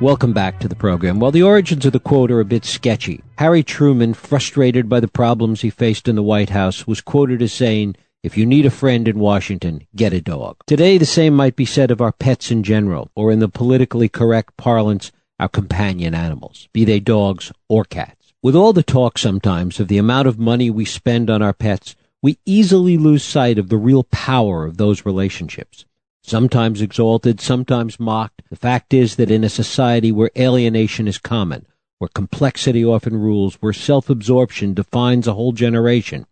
Welcome back to the program. Well, the origins of the quote are a bit sketchy. Harry Truman, frustrated by the problems he faced in the White House, was quoted as saying, if you need a friend in Washington, get a dog. Today, the same might be said of our pets in general, or in the politically correct parlance, our companion animals, be they dogs or cats. With all the talk sometimes of the amount of money we spend on our pets, we easily lose sight of the real power of those relationships. Sometimes exalted, sometimes mocked, the fact is that in a society where alienation is common, where complexity often rules, where self-absorption defines a whole generation,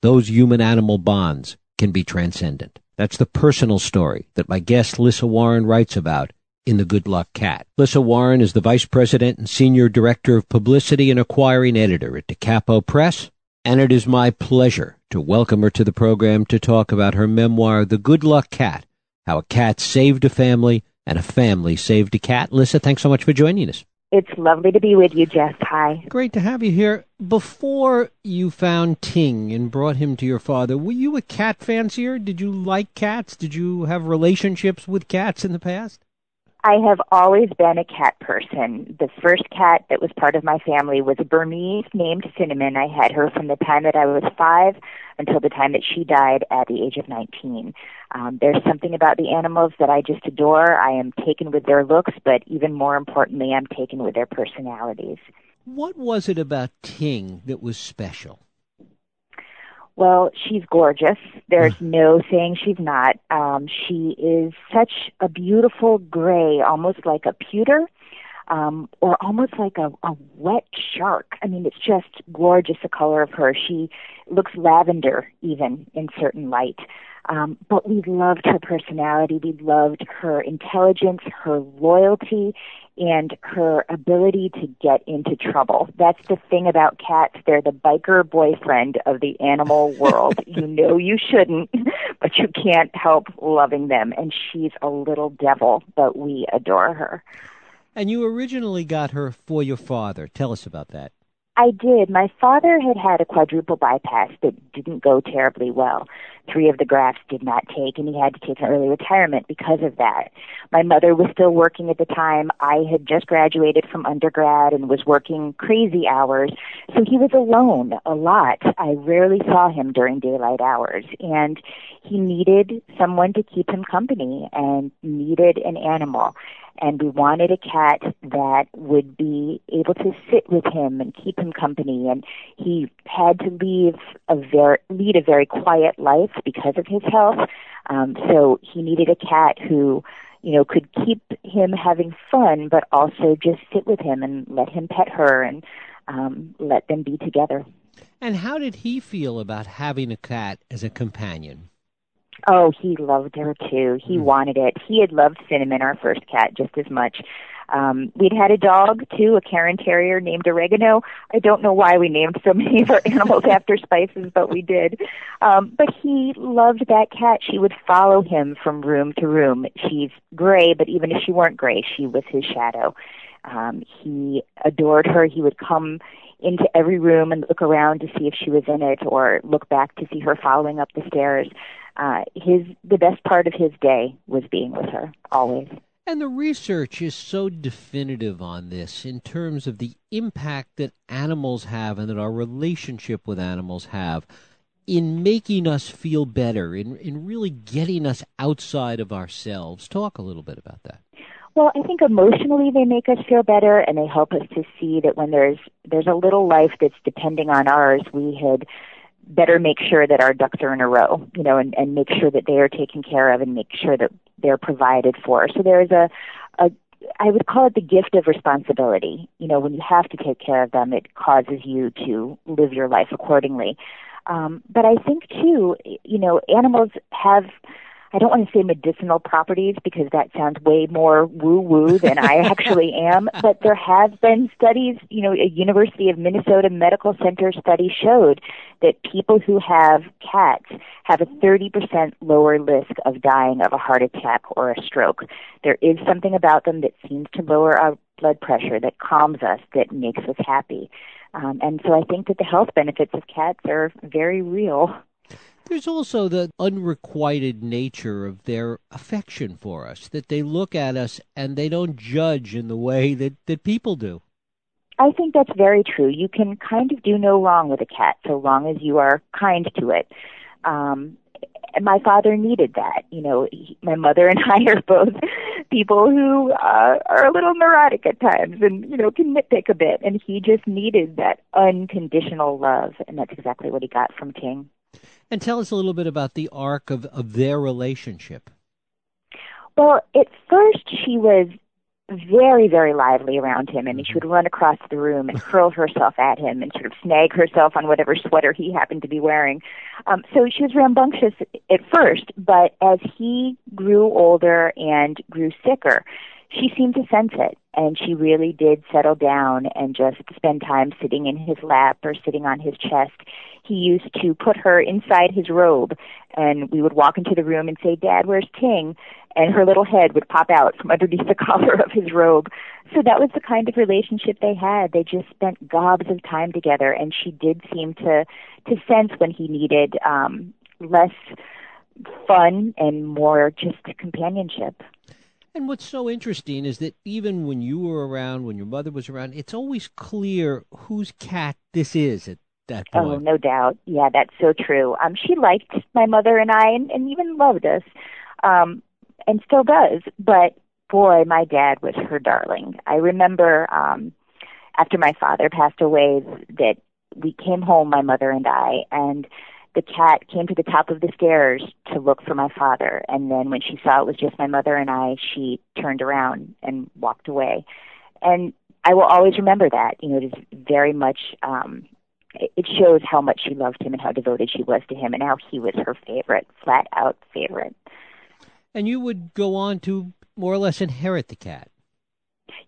those human-animal bonds can be transcendent. That's the personal story that my guest Lissa Warren writes about in The Good Luck Cat. Lissa Warren is the Vice President and Senior Director of Publicity and Acquiring Editor at Da Capo Press, and it is my pleasure to welcome her to the program to talk about her memoir, The Good Luck Cat, how a cat saved a family and a family saved a cat. Lissa, thanks so much for joining us. It's lovely to be with you, Jess. Hi. Great to have you here. Before you found Ting and brought him to your father, were you a cat fancier? Did you like cats? Did you have relationships with cats in the past? I have always been a cat person. The first cat that was part of my family was a Burmese named Cinnamon. I had her from the time that I was five until the time that she died at the age of 19. Um, there's something about the animals that I just adore. I am taken with their looks, but even more importantly, I'm taken with their personalities. What was it about Ting that was special? Well, she's gorgeous. There's no saying she's not. Um, she is such a beautiful gray, almost like a pewter, um, or almost like a, a wet shark. I mean, it's just gorgeous the color of her. She looks lavender even in certain light. Um, but we loved her personality. We loved her intelligence, her loyalty, and her ability to get into trouble. That's the thing about cats. They're the biker boyfriend of the animal world. you know you shouldn't, but you can't help loving them. And she's a little devil, but we adore her. And you originally got her for your father. Tell us about that. I did. My father had had a quadruple bypass that didn't go terribly well. Three of the grafts did not take, and he had to take an early retirement because of that. My mother was still working at the time. I had just graduated from undergrad and was working crazy hours, so he was alone a lot. I rarely saw him during daylight hours, and he needed someone to keep him company and needed an animal and we wanted a cat that would be able to sit with him and keep him company. And he had to leave a very lead a very quiet life because of his health. Um so he needed a cat who you know could keep him having fun but also just sit with him and let him pet her and um let them be together. And how did he feel about having a cat as a companion Oh, he loved her too. He mm. wanted it. He had loved Cinnamon, our first cat, just as much. Um, we'd had a dog too, a Cairn Terrier named Oregano. I don't know why we named so many of our animals after spices, but we did. Um, but he loved that cat. She would follow him from room to room. She's gray, but even if she weren't gray, she was his shadow. Um, he adored her. He would come into every room and look around to see if she was in it or look back to see her following up the stairs uh, his the best part of his day was being with her always. And the research is so definitive on this in terms of the impact that animals have and that our relationship with animals have in making us feel better, in in really getting us outside of ourselves. Talk a little bit about that. Well, I think emotionally they make us feel better and they help us to see that when there's there's a little life that's depending on ours, we had better make sure that our ducks are in a row, you know, and, and make sure that they are taken care of and make sure that they're provided for. So there's a, a I would call it the gift of responsibility. You know, when you have to take care of them, it causes you to live your life accordingly. Um, but I think too, you know, animals have I don't want to say medicinal properties because that sounds way more woo woo than I actually am, but there have been studies, you know, a University of Minnesota Medical Center study showed that people who have cats have a 30% lower risk of dying of a heart attack or a stroke. There is something about them that seems to lower our blood pressure, that calms us, that makes us happy. Um, and so I think that the health benefits of cats are very real. There's also the unrequited nature of their affection for us, that they look at us and they don't judge in the way that, that people do. I think that's very true. You can kind of do no wrong with a cat so long as you are kind to it. Um, my father needed that. You know, he, my mother and I are both people who uh, are a little neurotic at times and, you know, can nitpick a bit. And he just needed that unconditional love. And that's exactly what he got from Ting. And tell us a little bit about the arc of, of their relationship. Well, at first she was very, very lively around him, and she would run across the room and hurl herself at him and sort of snag herself on whatever sweater he happened to be wearing. Um, so she was rambunctious at first, but as he grew older and grew sicker, she seemed to sense it and she really did settle down and just spend time sitting in his lap or sitting on his chest. He used to put her inside his robe and we would walk into the room and say, Dad, where's Ting? And her little head would pop out from underneath the collar of his robe. So that was the kind of relationship they had. They just spent gobs of time together and she did seem to to sense when he needed um less fun and more just companionship. And what's so interesting is that even when you were around, when your mother was around, it's always clear whose cat this is at that oh, point. Oh, no doubt. Yeah, that's so true. Um, she liked my mother and I, and, and even loved us, um, and still does. But boy, my dad was her darling. I remember um, after my father passed away that we came home, my mother and I, and the cat came to the top of the stairs to look for my father. And then when she saw it was just my mother and I she turned around and walked away. And I will always remember that. You know it is very much um it shows how much she loved him and how devoted she was to him and how he was her favorite flat out favorite. And you would go on to more or less inherit the cat?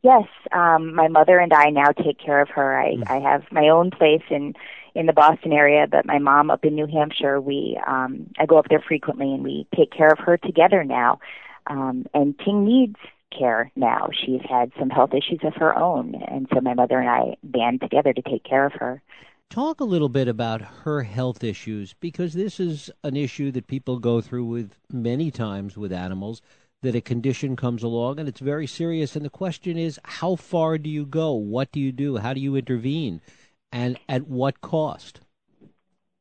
Yes um my mother and I now take care of her. I mm. I have my own place in in the Boston area, but my mom up in New Hampshire, we um I go up there frequently and we take care of her together now. Um and Ting needs care now. She's had some health issues of her own and so my mother and I band together to take care of her. Talk a little bit about her health issues because this is an issue that people go through with many times with animals that a condition comes along and it's very serious and the question is how far do you go? What do you do? How do you intervene? And at what cost?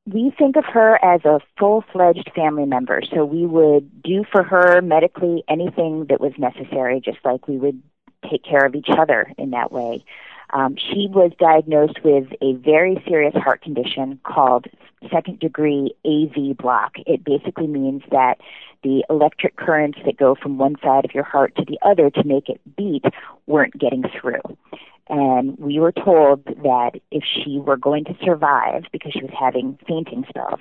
We think of her as a full fledged family member, so we would do for her medically anything that was necessary, just like we would take care of each other in that way. Um, she was diagnosed with a very serious heart condition called second degree AV block. It basically means that the electric currents that go from one side of your heart to the other to make it beat weren't getting through and we were told that if she were going to survive because she was having fainting spells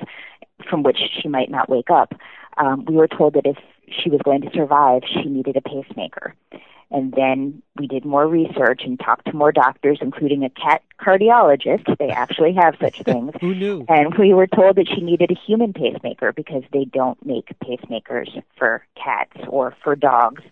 from which she might not wake up um, we were told that if she was going to survive she needed a pacemaker. And then we did more research and talked to more doctors including a cat cardiologist. They actually have such things. Who knew? And we were told that she needed a human pacemaker because they don't make pacemakers for cats or for dogs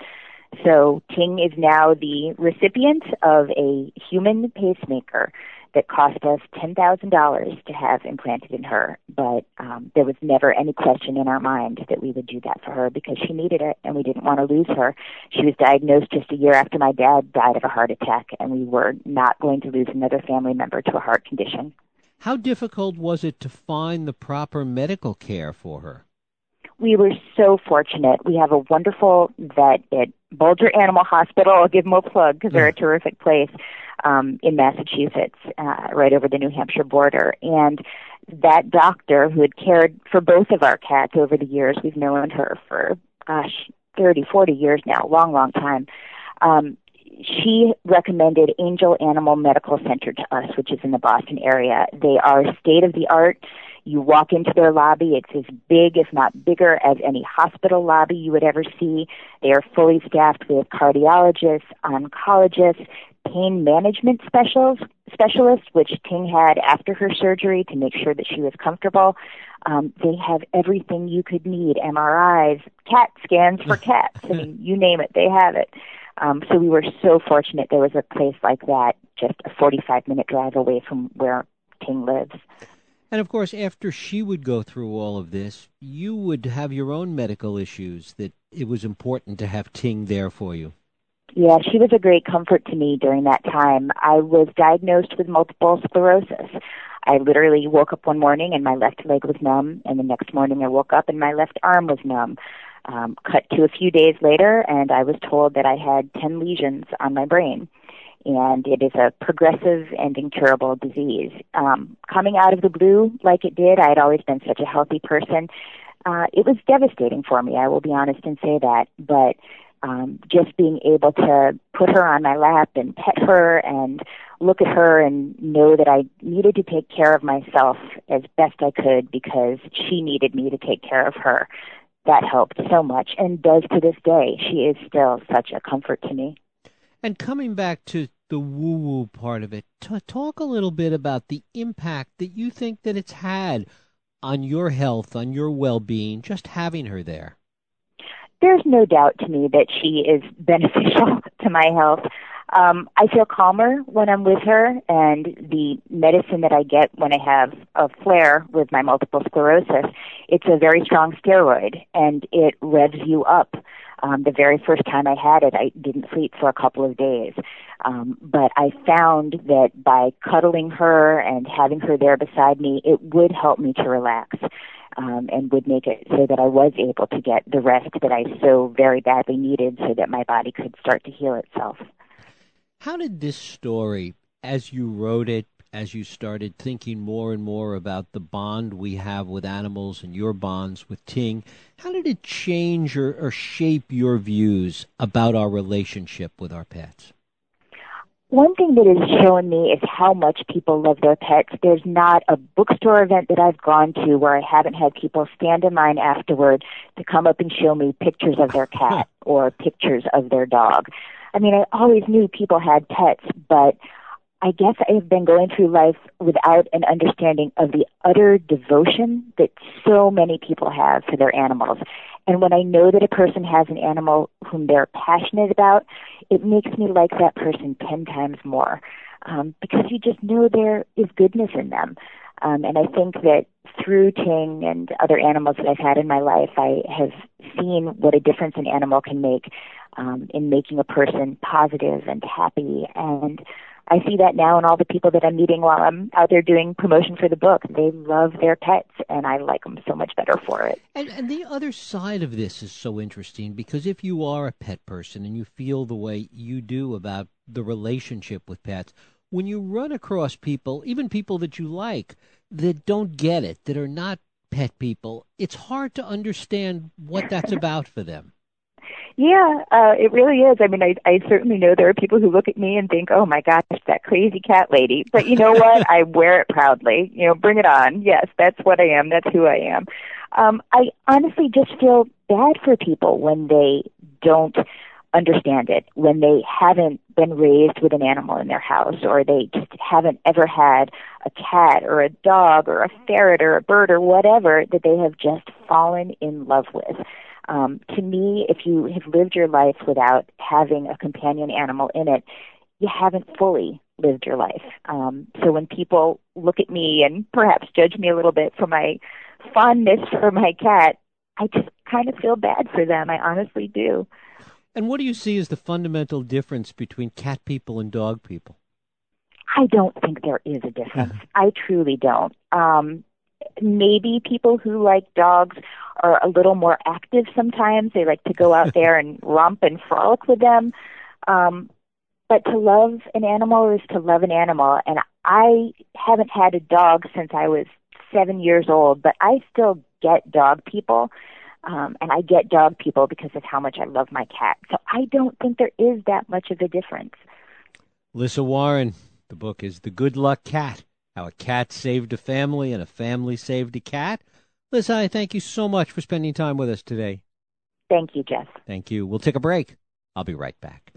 so Ting is now the recipient of a human pacemaker that cost us $10,000 to have implanted in her, but um, there was never any question in our mind that we would do that for her because she needed it and we didn't want to lose her. She was diagnosed just a year after my dad died of a heart attack, and we were not going to lose another family member to a heart condition. How difficult was it to find the proper medical care for her? We were so fortunate. We have a wonderful vet at Bulger Animal Hospital. I'll give them a plug because they're a terrific place um, in Massachusetts, uh, right over the New Hampshire border. And that doctor who had cared for both of our cats over the years, we've known her for, gosh, thirty, forty years now, long, long time. Um, she recommended Angell Animal Medical Center to us, which is in the Boston area. They are state of the art you walk into their lobby, it's as big, if not bigger, as any hospital lobby you would ever see. They are fully staffed with cardiologists, oncologists, pain management specials, specialists, which Ting had after her surgery to make sure that she was comfortable. Um, they have everything you could need MRIs, CAT scans for cats. I mean, you name it, they have it. Um, so we were so fortunate there was a place like that just a 45 minute drive away from where Ting lives. And of course, after she would go through all of this, you would have your own medical issues that it was important to have Ting there for you. Yeah, she was a great comfort to me during that time. I was diagnosed with multiple sclerosis. I literally woke up one morning and my left leg was numb, and the next morning I woke up and my left arm was numb. Um, cut to a few days later, and I was told that I had 10 lesions on my brain. And it is a progressive and incurable disease. Um, coming out of the blue like it did, I had always been such a healthy person. Uh, it was devastating for me, I will be honest and say that. But um, just being able to put her on my lap and pet her and look at her and know that I needed to take care of myself as best I could because she needed me to take care of her. That helped so much and does to this day. She is still such a comfort to me. And coming back to the woo woo part of it, t- talk a little bit about the impact that you think that it's had on your health, on your well being, just having her there there's no doubt to me that she is beneficial to my health. Um, I feel calmer when I'm with her, and the medicine that I get when I have a flare with my multiple sclerosis, it's a very strong steroid, and it revs you up. Um, the very first time I had it, I didn't sleep for a couple of days. Um, but I found that by cuddling her and having her there beside me, it would help me to relax um, and would make it so that I was able to get the rest that I so very badly needed so that my body could start to heal itself. How did this story, as you wrote it, as you started thinking more and more about the bond we have with animals and your bonds with Ting, how did it change or, or shape your views about our relationship with our pets? One thing that has shown me is how much people love their pets. There's not a bookstore event that I've gone to where I haven't had people stand in line afterward to come up and show me pictures of their cat or pictures of their dog. I mean, I always knew people had pets, but I guess I have been going through life without an understanding of the utter devotion that so many people have for their animals. And when I know that a person has an animal whom they're passionate about, it makes me like that person 10 times more um, because you just know there is goodness in them. Um, and I think that through Ting and other animals that I've had in my life, I have seen what a difference an animal can make um, in making a person positive and happy and I see that now in all the people that I'm meeting while I'm out there doing promotion for the book. They love their pets, and I like them so much better for it. And, and the other side of this is so interesting because if you are a pet person and you feel the way you do about the relationship with pets, when you run across people, even people that you like, that don't get it, that are not pet people, it's hard to understand what that's about for them. Yeah, uh, it really is. I mean, I, I certainly know there are people who look at me and think, "Oh my gosh, that crazy cat lady." But you know what? I wear it proudly. You know, bring it on. Yes, that's what I am. That's who I am. Um, I honestly just feel bad for people when they don't understand it, when they haven't been raised with an animal in their house, or they just haven't ever had a cat or a dog or a ferret or a bird or whatever that they have just fallen in love with. Um, to me, if you have lived your life without having a companion animal in it, you haven't fully lived your life. Um, so when people look at me and perhaps judge me a little bit for my fondness for my cat, I just kind of feel bad for them. I honestly do. And what do you see as the fundamental difference between cat people and dog people? I don't think there is a difference. I truly don't. Um, maybe people who like dogs are a little more active sometimes. They like to go out there and romp and frolic with them. Um, but to love an animal is to love an animal. And I haven't had a dog since I was seven years old, but I still get dog people. Um, and I get dog people because of how much I love my cat. So I don't think there is that much of a difference. Lissa Warren, the book is The Good Luck Cat how a cat saved a family and a family saved a cat. Liz, I thank you so much for spending time with us today. Thank you, Jeff. Thank you. We'll take a break. I'll be right back.